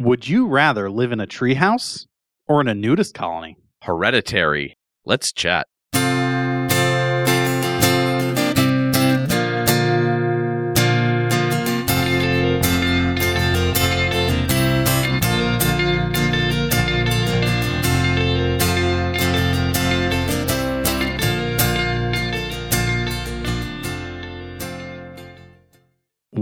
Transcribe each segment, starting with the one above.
Would you rather live in a treehouse or in a nudist colony? Hereditary. Let's chat.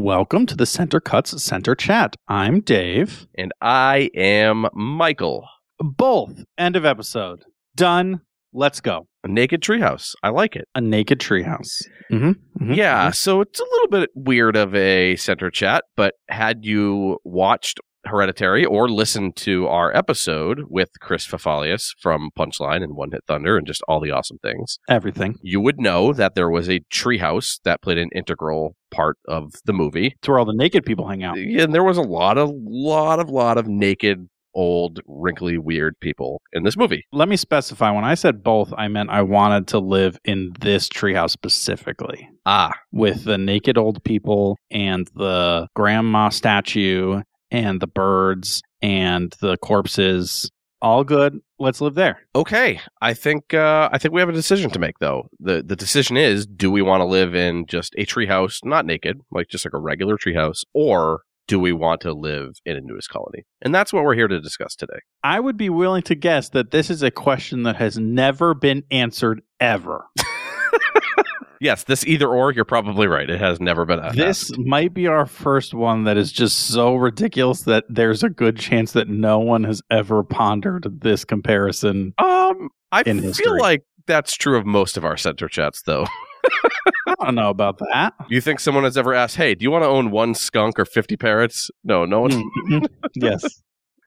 Welcome to the Center Cuts Center Chat. I'm Dave. And I am Michael. Both. End of episode. Done. Let's go. A naked treehouse. I like it. A naked treehouse. Mm-hmm. Yeah, so it's a little bit weird of a center chat, but had you watched Hereditary or listen to our episode with Chris Fafalios from Punchline and One Hit Thunder and just all the awesome things, Everything. you would know that there was a treehouse that played an integral part of the movie. It's where all the naked people hang out. And there was a lot of, lot of, lot of naked, old, wrinkly, weird people in this movie. Let me specify when I said both, I meant I wanted to live in this treehouse specifically Ah, with the naked old people and the grandma statue and the birds and the corpses. All good. Let's live there. Okay, I think uh, I think we have a decision to make though. the The decision is: do we want to live in just a treehouse, not naked, like just like a regular treehouse, or do we want to live in a nudist colony? And that's what we're here to discuss today. I would be willing to guess that this is a question that has never been answered ever. Yes, this either or. You're probably right. It has never been asked. This might be our first one that is just so ridiculous that there's a good chance that no one has ever pondered this comparison. Um, I feel history. like that's true of most of our center chats, though. I don't know about that. You think someone has ever asked, "Hey, do you want to own one skunk or fifty parrots?" No, no one. Mm, yes.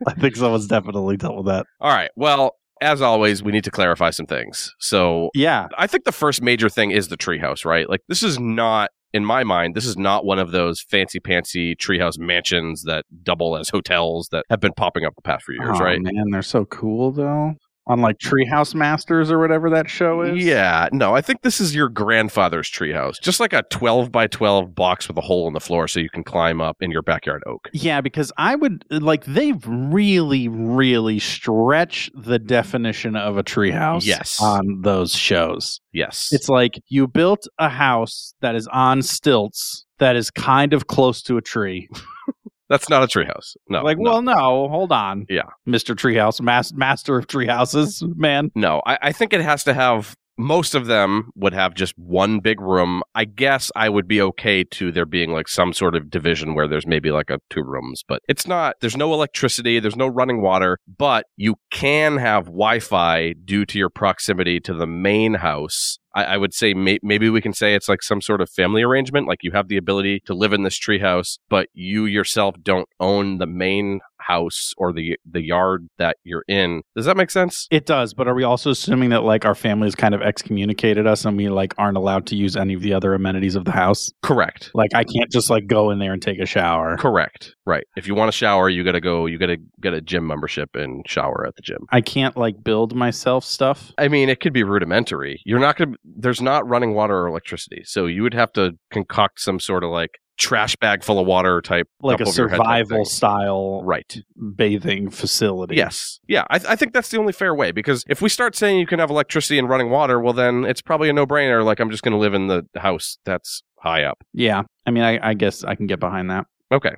I think someone's definitely told that. All right. Well, as always, we need to clarify some things. So Yeah. I think the first major thing is the treehouse, right? Like this is not in my mind, this is not one of those fancy pantsy treehouse mansions that double as hotels that have been popping up the past few years, oh, right? man, they're so cool though. On like Treehouse Masters or whatever that show is. Yeah, no, I think this is your grandfather's treehouse. Just like a 12 by 12 box with a hole in the floor so you can climb up in your backyard oak. Yeah, because I would like they've really, really stretched the definition of a treehouse. Yes. on those shows, Yes. it's like you built a house that is on stilts that is kind of close to a tree. That's not a treehouse. No. like, no. well, no, hold on, Yeah. Mister Treehouse, mas- master of treehouses, man. No, I, I think it has to have. Most of them would have just one big room. I guess I would be okay to there being like some sort of division where there's maybe like a two rooms, but it's not. There's no electricity. There's no running water, but you can have Wi-Fi due to your proximity to the main house. I, I would say may, maybe we can say it's like some sort of family arrangement. Like you have the ability to live in this treehouse, but you yourself don't own the main house or the the yard that you're in. Does that make sense? It does, but are we also assuming that like our families kind of excommunicated us and we like aren't allowed to use any of the other amenities of the house? Correct. Like I can't just like go in there and take a shower. Correct. Right. If you want a shower, you got to go. You got to get a gym membership and shower at the gym. I can't like build myself stuff. I mean, it could be rudimentary. You're not going to. There's not running water or electricity, so you would have to concoct some sort of like trash bag full of water type, Like a type survival style Right. bathing facility. Yes. Yeah. I, I think that's the only fair way because if we start saying you can have electricity and running water, well, then it's probably a no brainer. Like I'm just going to live in the house that's high up. Yeah. I mean, I, I guess I can get behind that. Okay.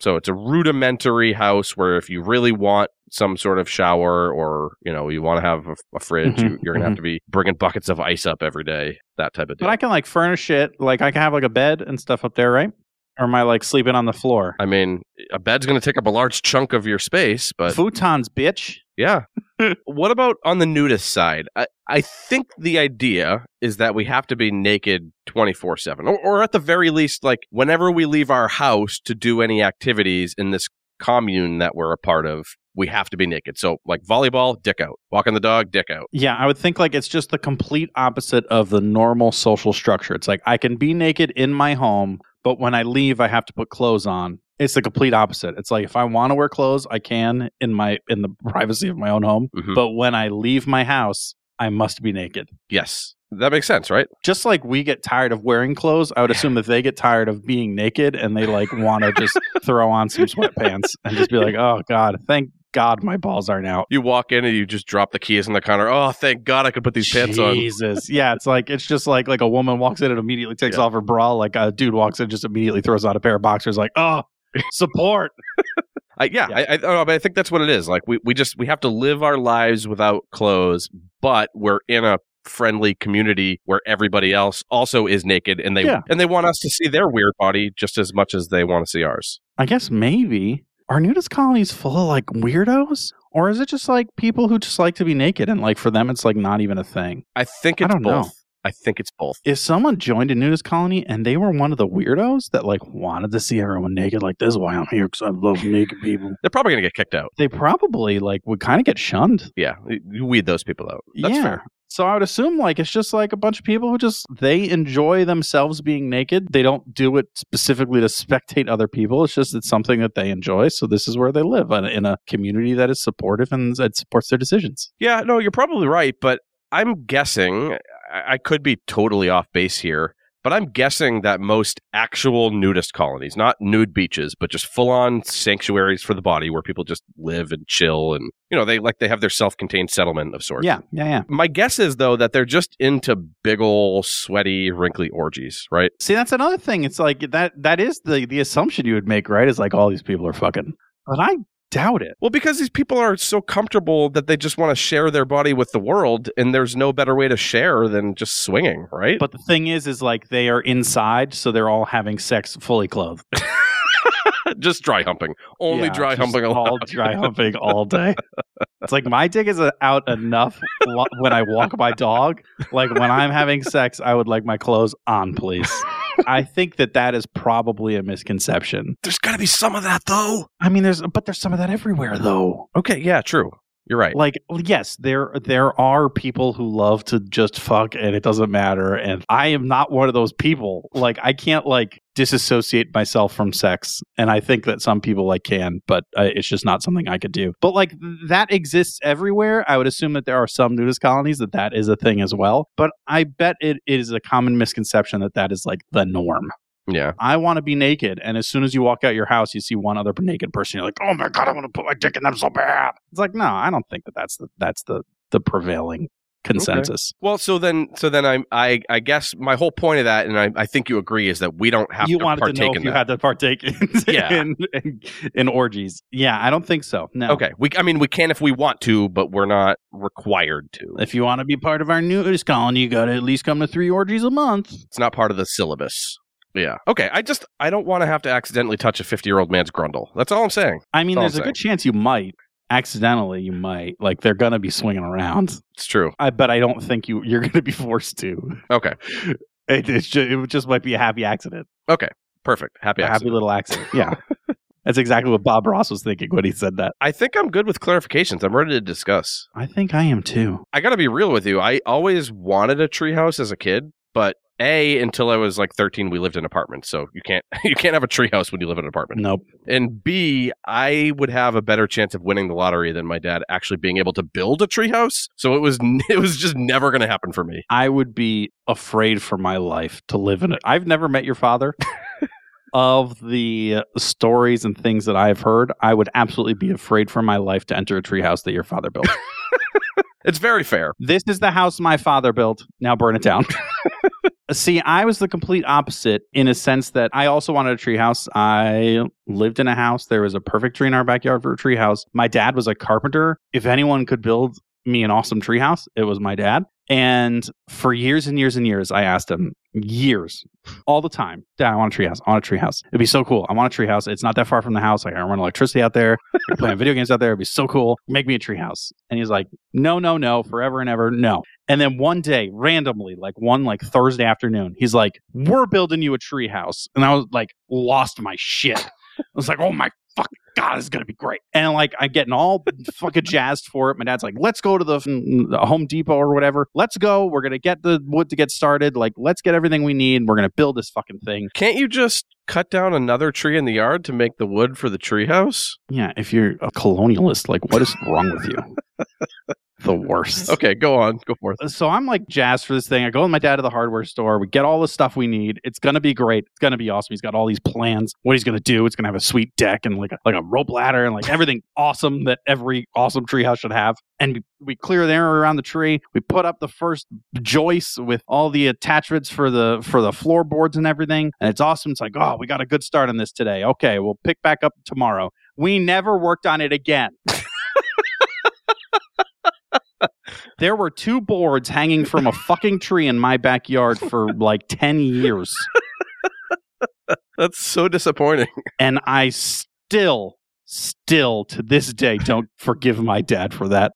So it's a rudimentary house where if you really want some sort of shower or, you know, you want to have a, a fridge, Mhm, you, you're going to have to be bringing buckets of ice up every day, that type of deal. But I can like furnish it. Like I can have like a bed and stuff up there, right? Or am I like sleeping on the floor? I mean, a bed's going to take up a large chunk of your space, but Futons, bitch. yeah. what about on the nudist side? I, I think the idea is that we have to be naked 24 7, or, or at the very least, like whenever we leave our house to do any activities in this commune that we're a part of, we have to be naked. So, like volleyball, dick out. Walking the dog, dick out. Yeah, I would think like it's just the complete opposite of the normal social structure. It's like I can be naked in my home, but when I leave, I have to put clothes on. It's the complete opposite. It's like if I want to wear clothes, I can in my in the privacy of my own home. Mhm. But when I leave my house, I must be naked. Yes. That makes sense, right? Just like we get tired of wearing clothes, I would assume that they get tired of being naked and they like want to just throw on some sweatpants and just be like, "Oh God, thank God my balls aren't out." You walk in and you just drop the keys on the counter. Oh, thank God I could put these pants on. Jesus, yeah, it's like it's just like like a woman walks in and immediately takes Yeah. off her bra, like a dude walks in just immediately throws on a pair of boxers, like, "Oh, support." I, yeah, Yeah. I, I, oh, but I think that's what it is. Like we, we just we have to live our lives without clothes, but we're in a friendly community where everybody else also is naked and they Yeah. and they want us to see their weird body just as much as they want to see ours. I guess maybe are nudist colonies full of like weirdos, or is it just like people who just like to be naked and like for them it's like not even a thing? I think I don't know. I think it's both. If someone joined a nudist colony and they were one of the weirdos that like wanted to see everyone naked, like this is why I'm here because I love naked people, They're probably gonna get kicked out. they probably like would kind of get shunned. Yeah, you- you weed those people out. That's yeah. fair. So I would assume like it's just like a bunch of people who just they enjoy themselves being naked. They don't do it specifically to spectate other people. It's just it's something that they enjoy. So this is where they live in a, community that is supportive and that supports their decisions. Yeah, no, you're probably right, but I'm guessing I, I could be totally off base here, but I'm guessing that most actual nudist colonies, not nude beaches, but just full on sanctuaries for the body where people just live and chill and you know, they like they have their self contained settlement of sorts. Yeah, yeah, yeah. My guess is though that they're just into big ol' sweaty, wrinkly orgies, right? See, that's another thing. It's like that that is the the assumption you would make, right? Is like all these people are fucking. But I doubt it. Well, because these people are so comfortable that they just want to share their body with the world, and there's no better way to share than just swinging, right? But the thing is, is like they are inside, so they're all having sex fully clothed. just dry humping, only Yeah, dry humping all dry humping all day. It's like my dick is uh, out enough when I walk my dog. Like when I'm having sex, I would like my clothes on, please. I think that that is probably a misconception. There's got to be some of that, though. I mean, there's but there's some of that everywhere, though. Okay, yeah, true. You're right. Like, yes, there there are people who love to just fuck, and it doesn't matter. And I am not one of those people. Like, I can't like disassociate myself from sex, and I think that some people like can, but uh, it's just not something I could do. But like that exists everywhere. I would assume that there are some nudist colonies that that is a thing as well. But I bet it is a common misconception that that is like the norm. Yeah. I want to be naked, and as soon as you walk out your house, you see one other naked person. You're like, "Oh my god, I want to put my dick in them so bad." It's like, no, I don't think that that's the that's the the prevailing consensus. Well, so then, so then I, I, I guess my whole point of that, and I, I think you agree, is that we don't have You to wanted to partake know if in you that. had to partake in, Yeah. in, in in orgies. Yeah, I don't think so. No. Okay, we, I mean, we can if we want to, but we're not required to. If you want to be part of our nudist colony, you got to at least come to three orgies a month. It's not part of the syllabus. Yeah. Okay. I just I don't want to have to accidentally touch a 50 year old man's grundle. That's all I'm saying. I mean, That's there's a I'm good chance you might accidentally. You might like they're gonna be swinging around. It's true. I but I don't think you you're gonna be forced to. Okay. It, it's just, it just might be a happy accident. Okay. Perfect. Happy a happy little accident. Yeah. That's exactly what Bob Ross was thinking when he said that. I think I'm good with clarifications. I'm ready to discuss. I think I am too. I got to be real with you. I always wanted a treehouse as a kid, but a until I was like 13, we lived in apartments, so you can't you can't have a treehouse when you live in an apartment. Nope. And B, I would have a better chance of winning the lottery than my dad actually being able to build a treehouse. So it was it was just never going to happen for me. I would be afraid for my life to live in it. I've never met your father. of the stories and things that I've heard, I would absolutely be afraid for my life to enter a treehouse that your father built. It's very fair. this is the house my father built. Now burn it down. See, I was the complete opposite in a sense that I also wanted a treehouse. I lived in a house. There was a perfect tree in our backyard for a treehouse. My dad was a carpenter. If anyone could build me an awesome treehouse, it was my dad. And for years and years and years, I asked him, years, all the time, Dad, I want a treehouse. I want a treehouse. It'd be so cool. I want a treehouse. It's not that far from the house. I can run electricity out there. I can play video games out there. It'd be so cool. Make me a treehouse. And he's like, no, no, no, forever and ever, no. And then one day, randomly, like one like Thursday afternoon, he's like, "We're building you a treehouse," and I was like, lost my shit. I was like, "Oh my fucking god, this is gonna be great!" And like, I'm getting all fucking jazzed for it. My dad's like, "Let's go to the, the Home Depot or whatever. Let's go. We're gonna get the wood to get started. Like, let's get everything we need. We're gonna build this fucking thing." Can't you just cut down another tree in the yard to make the wood for the treehouse? Yeah, if you're a colonialist, like, what is wrong with you? The worst. Okay, go on. Go forth. So I'm like jazzed for this thing. I go with my dad to the hardware store. We get all the stuff we need. It's gonna be great. It's gonna be awesome. He's got all these plans. What he's gonna do? It's gonna have a sweet deck and like a, like a rope ladder and like everything awesome that every awesome treehouse should have. And we, we clear the area around the tree. We put up the first joists with all the attachments for the for the floorboards and everything. And it's awesome. It's like, oh, we got a good start on this today. Okay, we'll pick back up tomorrow. We never worked on it again. there were two boards hanging from a fucking tree in my backyard for like 10 years. That's so disappointing. And I still, still to this day don't forgive my dad for that.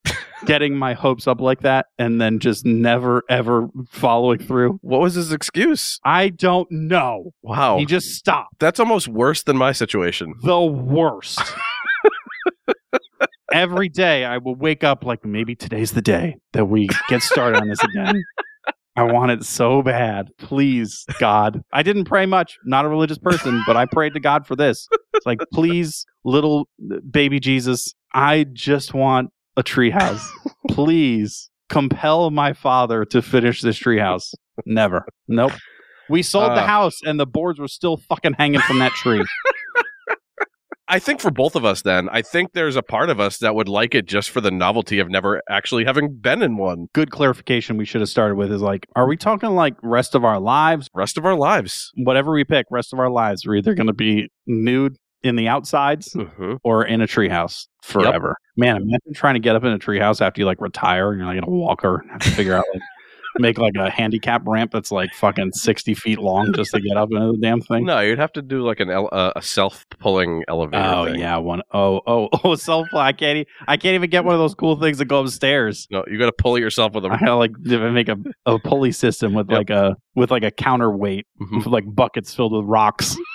Getting my hopes up like that and then just never, ever following through. What was his excuse? I don't know. Wow. He just stopped. That's almost worse than my situation. The worst. Every day I will wake up like maybe today's the day that we get started on this again. I want it so bad. Please, God. I didn't pray much, not a religious person, but I prayed to God for this. It's like, please, little baby Jesus, I just want a treehouse. Please compel my father to finish this treehouse. Never. Nope. We sold the Uh. house and the boards were still fucking hanging from that tree. I think for both of us, then, I think there's a part of us that would like it just for the novelty of never actually having been in one. Good clarification we should have started with is like, are we talking like rest of our lives? Rest of our lives. Whatever we pick, rest of our lives, we're either going to be nude in the outsides Mhm. or in a treehouse forever. Man, imagine trying to get up in a treehouse after you like retire and you're like in a walker and have to figure out like make like a handicap ramp that's like fucking sixty feet long just to get up into the damn thing. No, you'd have to do like an ele- uh, a self pulling elevator. Oh thing. yeah, one oh oh oh self I can't e- I can't even get one of those cool things that go upstairs. No, you got to pull it yourself with a. I gotta like make a, a pulley system with Yep. like a with like a counterweight Mhm. with like buckets filled with rocks.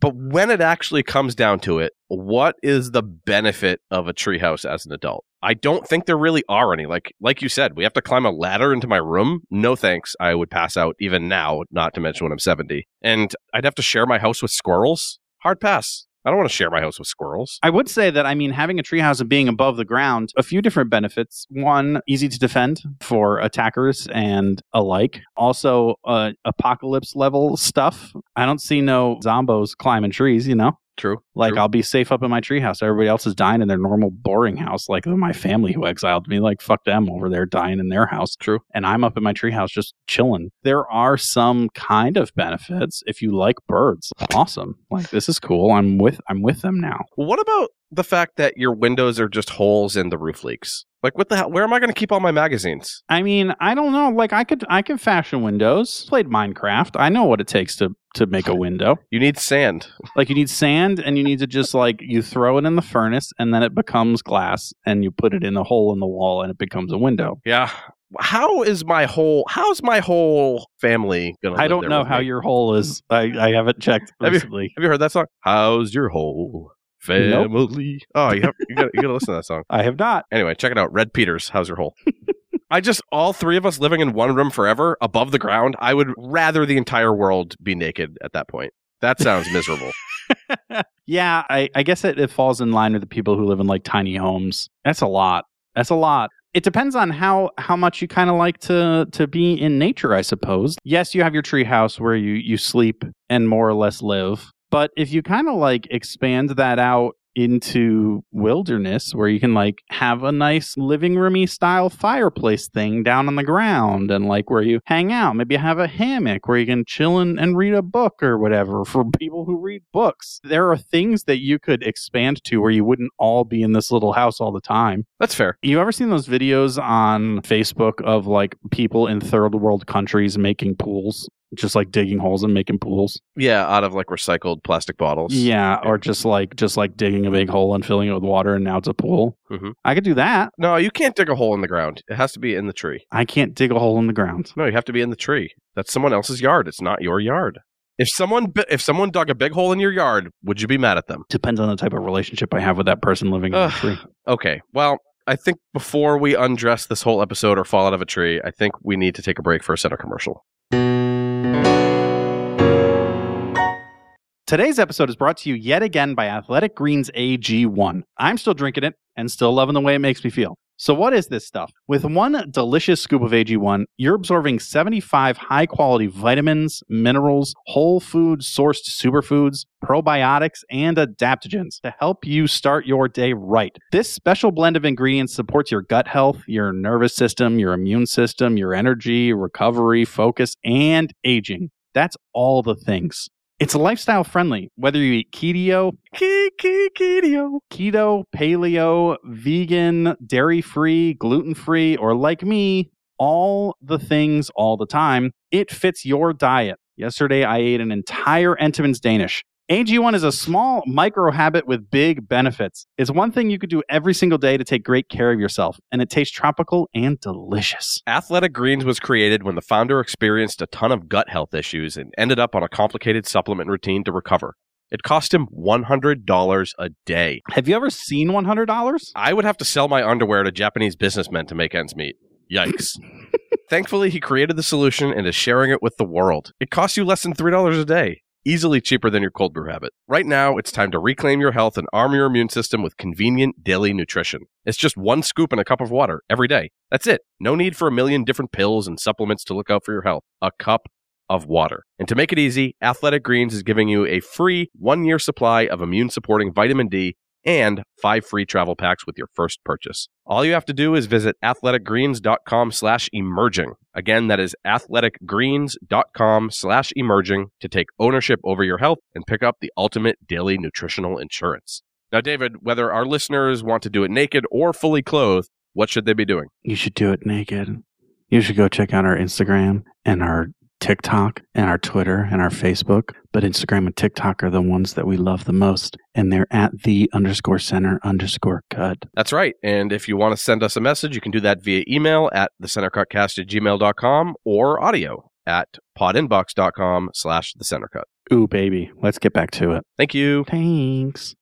But when it actually comes down to it, what is the benefit of a treehouse as an adult? I don't think there really are any. Like like you said, we have to climb a ladder into my room. No thanks. I would pass out even now, not to mention when I'm 70. And I'd have to share my house with squirrels. Hard pass. I don't want to share my house with squirrels. I would say that I mean having a treehouse and being above the ground, a few different benefits. One, easy to defend for attackers and alike. Also, uh, apocalypse level stuff. I don't see no zombos climbing trees. You know, True. like True. I'll be safe up in my treehouse. Everybody else is dying in their normal boring house. Like my family who exiled me, like fuck them over there dying in their house. True. and I'm up in my treehouse just chilling. There are some kind of benefits if you like birds. Awesome. Like this is cool. I'm with I'm with them now. What about the fact that your windows are just holes and the roof leaks? Like, what the hell? Where am I going to keep all my magazines? I mean, I don't know. Like I could I could fashion windows. Played Minecraft. I know what it takes to to make a window. You need sand. Like you need sand and you need to just like you throw it in the furnace and then it becomes glass and you put it in a hole in the wall and it becomes a window. Yeah. How is my whole how's my whole family gonna? I live don't know how me? your hole is. I, I haven't checked Have you- Have you heard that song? How's your whole family? Oh, you have, you got you got to listen to that song. I have not. Anyway, check it out. Red Peters. How's your hole? I just all three of us living in one room forever above the ground. I would rather the entire world be naked at that point. That sounds miserable. yeah, I, I guess it, it falls in line with the people who live in like tiny homes. That's a lot. That's a lot. It depends on how how much you kind of like to to be in nature, I suppose. Yes, you have your tree house where you you sleep and more or less live. But if you kind of like expand that out into wilderness where you can like have a nice living roomy style fireplace thing down on the ground and like where you hang out maybe have a hammock where you can chill and, and read a book or whatever for people who read books. There are things that you could expand to where you wouldn't all be in this little house all the time. That's fair. you ever seen those videos on facebook of like people in third world countries making pools just like digging holes and making pools Yeah, out of like recycled plastic bottles. yeah, or just like just like digging a big hole and filling it with water, and now it's a pool. Mhm. I could do that. No, you can't dig a hole in the ground. It has to be in the tree. I can't dig a hole in the ground. No, you have to be in the tree. That's someone else's yard. It's not your yard. If someone if someone dug a big hole in your yard, would you be mad at them? Depends on the type of relationship I have with that person living in the tree. Okay. Well, I think before we undress this whole episode or fall out of a tree, I think we need to take a break for a center commercial. Today's episode is brought to you yet again by Athletic Greens AG1. I'm still drinking it and still loving the way it makes me feel. So, what is this stuff? With one delicious scoop of AG1, you're absorbing 75 high quality vitamins, minerals, whole food sourced superfoods, probiotics, and adaptogens to help you start your day right. This special blend of ingredients supports your gut health, your nervous system, your immune system, your energy, recovery, focus, and aging. That's all the things. It's lifestyle friendly, whether you eat keto, keto, keto, paleo, vegan, dairy free, gluten free, or like me, all the things all the time. It fits your diet. Yesterday, I ate an entire Entenmann's Danish. AG1 is a small micro habit with big benefits. It's one thing you could do every single day to take great care of yourself, and it tastes tropical and delicious. Athletic Greens was created when the founder experienced a ton of gut health issues and ended up on a complicated supplement routine to recover. It cost him $100 a day. Have you ever seen $100? I would have to sell my underwear to Japanese businessmen to make ends meet. Yikes. Thankfully, he created the solution and is sharing it with the world. It costs you less than $3 a day easily cheaper than your cold brew habit. Right now, it's time to reclaim your health and arm your immune system with convenient daily nutrition. It's just one scoop in a cup of water every day. That's it. No need for a million different pills and supplements to look out for your health. A cup of water. And to make it easy, Athletic Greens is giving you a free one year supply of immune supporting vitamin D and five free travel packs with your first purchase. All you have to do is visit athleticgreens.com slash emerging. Again, that is athleticgreens.com slash emerging to take ownership over your health and pick up the ultimate daily nutritional insurance. Now, David, whether our listeners want to do it naked or fully clothed, what should they be doing? You should do it naked. You should go check out our Instagram and our TikTok and our Twitter and our Facebook, but Instagram and TikTok are the ones that we love the most. And they're at the underscore center underscore cut. That's right. And if you want to send us a message, you can do that via email at the centercutcast at gmail.com or audio at podinbox.com slash the centercut. Ooh, baby. Let's get back to it. Thank you. Thanks.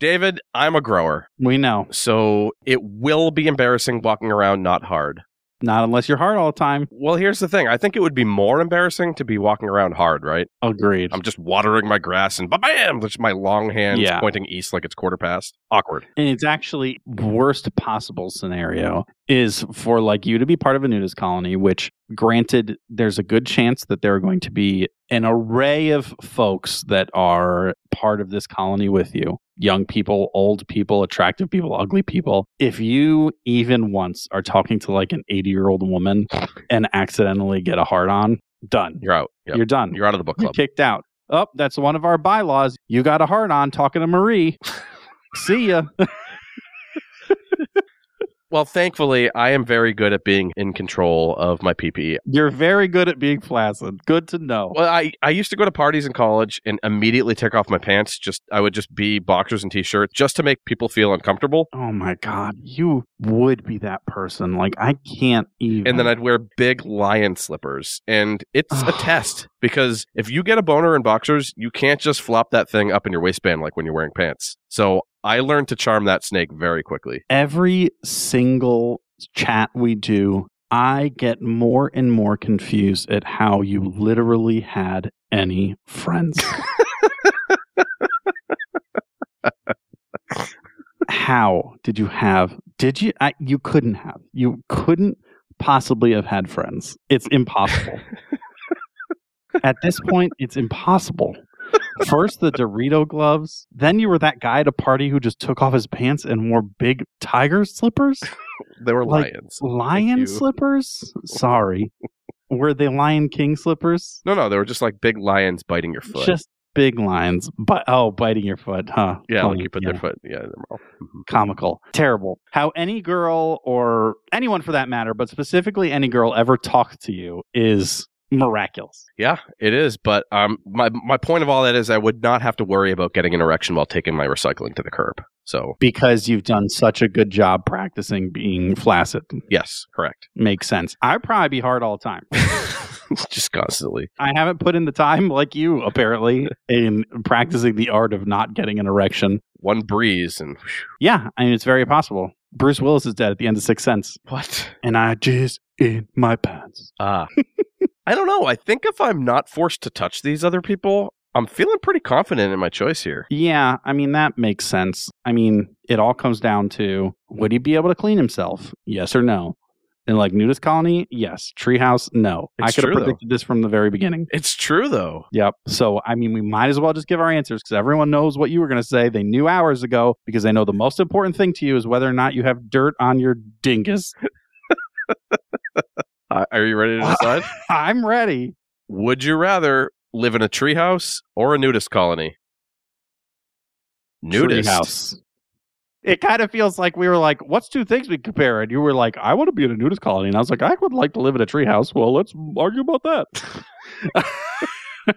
David, I'm a grower. We know. So it will be embarrassing walking around not hard. Not unless you're hard all the time. Well, here's the thing. I think it would be more embarrassing to be walking around hard, right? Agreed. I'm just watering my grass and bam, my long hands Yeah. pointing east like it's quarter past. Awkward. And it's actually worst possible scenario is for like you to be part of a nudist colony, which granted, there's a good chance that there are going to be an array of folks that are part of this colony with you. Young people, old people, attractive people, ugly people. If you even once are talking to like an 80 year old woman and accidentally get a hard on, done. You're out. Yep. You're done. You're out of the book You're club. kicked out. Oh, that's one of our bylaws. You got a hard on talking to Marie. See ya. Well, thankfully, I am very good at being in control of my PPE. You're very good at being flaccid. Good to know. Well, I, I used to go to parties in college and immediately take off my pants. Just I would just be boxers and t-shirts just to make people feel uncomfortable. Oh my god, you would be that person. Like I can't even. And then I'd wear big lion slippers. And it's a test because if you get a boner in boxers, you can't just flop that thing up in your waistband like when you're wearing pants. So I learned to charm that snake very quickly. every single chat we do, I get more and more confused at how you literally had any friends. how did you have? Did you? I, you couldn't have. You couldn't possibly have had friends. It's impossible. At this point, it's impossible. First the Dorito gloves, then you were that guy at a party who just took off his pants and wore big tiger slippers, They were Like, lions. lion slippers. Sorry, were they Lion King slippers? No, no, they were just like big lions biting your foot. Just big lions, but oh, biting your foot, huh? yeah, like you put yeah. their foot. Yeah, in their mouth. Mhm. comical, terrible. How any girl or anyone for that matter, but specifically any girl ever talked to you is miraculous. Yeah, it is. But um, my my point of all that is, I would not have to worry about getting an erection while taking my recycling to the curb. So Because you've done such a good job practicing being flaccid. yes, correct. Makes sense. I'd probably be hard all the time. just constantly. I haven't put in the time like you, apparently, in practicing the art of not getting an erection. One breeze and Yeah, I mean, it's very possible. Bruce Willis is dead at the end of Sixth Sense. what? And I just in my pants. Ah. I don't know. I think if I'm not forced to touch these other people, I'm feeling pretty confident in my choice here. Yeah, I mean that makes sense. I mean, it all comes down to would he be able to clean himself? Yes or no? And like nudist colony, yes. Treehouse, no. I It's could have true, though. predicted this from the very beginning. It's true though. Yep. So I mean, we might as well just give our answers because everyone knows what you were going to say. They knew hours ago because they know the most important thing to you is whether or not you have dirt on your dingus. Uh, are you ready to decide? I'm ready. Would you rather live in a treehouse or a nudist colony? Nudist. Treehouse. It kind of feels like we were like, "What's two things we compare?" And you were like, "I want to be in a nudist colony," and I was like, "I would like to live in a treehouse." Well, let's argue about that.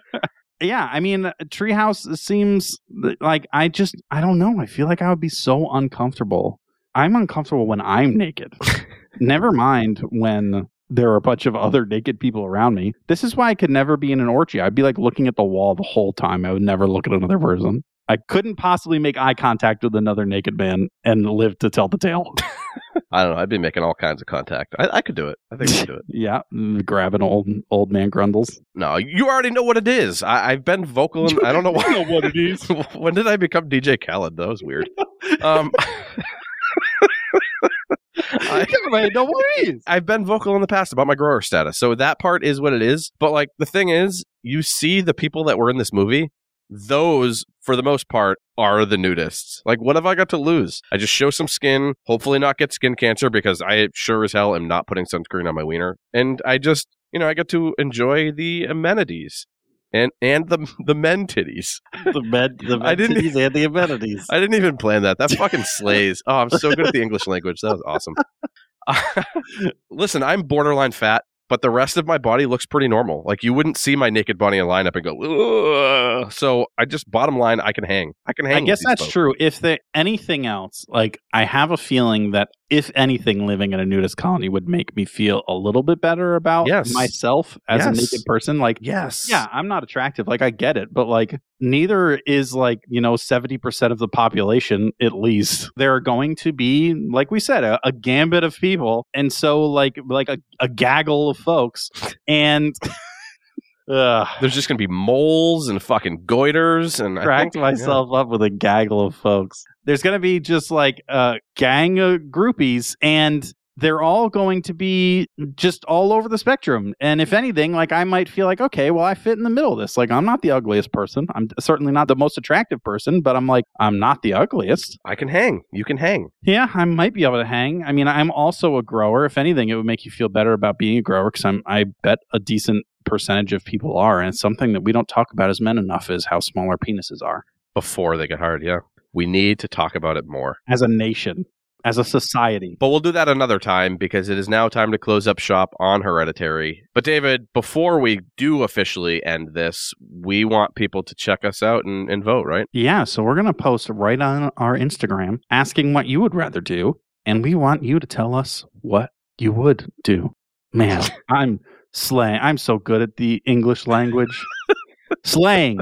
yeah, I mean, a treehouse seems like I just I don't know. I feel like I would be so uncomfortable. I'm uncomfortable when I'm naked. Never mind when there are a bunch of other naked people around me. This is why I could never be in an orgy. I'd be like looking at the wall the whole time. I would never look at another person. I couldn't possibly make eye contact with another naked man and live to tell the tale. I don't know. I'd be making all kinds of contact. I, I could do it. I think I could do it. yeah, grabbing old old man grundles. No, you already know what it is. I, I've been vocal. And I don't know why. what it is. when did I become DJ Khaled? That was weird. Um, I, know what it is. I've been vocal in the past about my grower status. So that part is what it is. But like the thing is, you see the people that were in this movie, those for the most part are the nudists. Like what have I got to lose? I just show some skin, hopefully not get skin cancer because I sure as hell am not putting sunscreen on my wiener. And I just, you know, I get to enjoy the amenities. And and the the men titties. the med, the I didn't- titties and the amenities. I didn't even plan that. That fucking slays. Oh, I'm so good at the English language. That was awesome. Listen, I'm borderline fat, but the rest of my body looks pretty normal. Like you wouldn't see my naked body in lineup and go. Ugh. So I just bottom line, I can hang. I can hang. I guess that's folks. true. If there anything else, like I have a feeling that if anything, living in a nudist colony would make me feel a little bit better about Yes. myself as a naked person. Like, Yes. yeah, I'm not attractive. Like, I get it, but like, neither is like you know seventy percent of the population. At least there are going to be, like we said, a, a gambit of people, and so like like a, a gaggle of folks, and. Ugh. There's just gonna be moles and fucking goiters and I cracked think- myself up with a gaggle of folks. There's going to be just like a gang of groupies, and they're all going to be just all over the spectrum. And if mm. anything, like I might feel like, okay, well, I fit in the middle of this. Like, I'm not the ugliest person. I'm certainly not the most attractive person, but I'm like, I'm not the ugliest. I can hang. You can hang. Yeah, I might be able to hang. I mean, I'm also a grower. If anything, it would make you feel better about being a grower because I'm, I bet a decent percentage of people are. And it's something that we don't talk about as men enough is how small our penises are. Before they get hard, yeah. We need to talk about it more. as a nation, as a society. But we'll do that another time because it is now time to close up shop on Hereditary. But David, before we do officially end this, we want people to check us out and, and vote, right? Yeah, so we're going to post right on our Instagram asking what you would rather do. And we want you to tell us what you would do. Man, I'm slang. I'm so good at the English language. Slang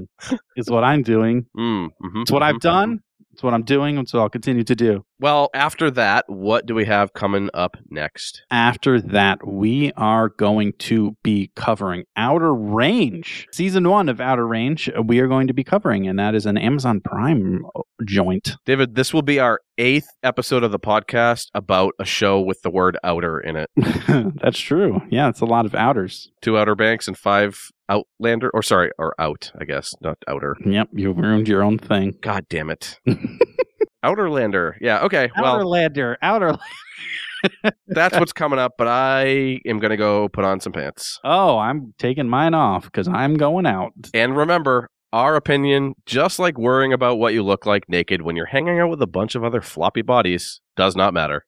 is what I'm doing. Mm, mhm, It's what I've mhm, done. It's what I'm doing. and so I'll continue to do. Well, after that, what do we have coming up next? After that, we are going to be covering Outer Range. Season one of Outer Range, uh, we are going to be covering, and that is an Amazon Prime uh, joint. David, this will be our eighth episode of the podcast about a show with the word outer in it. That's true. Yeah, it's a lot of outers. Two Outer Banks and five Outlander, or sorry, or out, I guess, not outer. Yep, you ruined your own thing. God damn it. Outerlander. Yeah, okay. Well, Outerlander, Outer. that's what's coming up, but I am going to go put on some pants. Oh, I'm taking mine off because I'm going out. And remember, our opinion, just like worrying about what you look like naked when you're hanging out with a bunch of other floppy bodies, does not matter.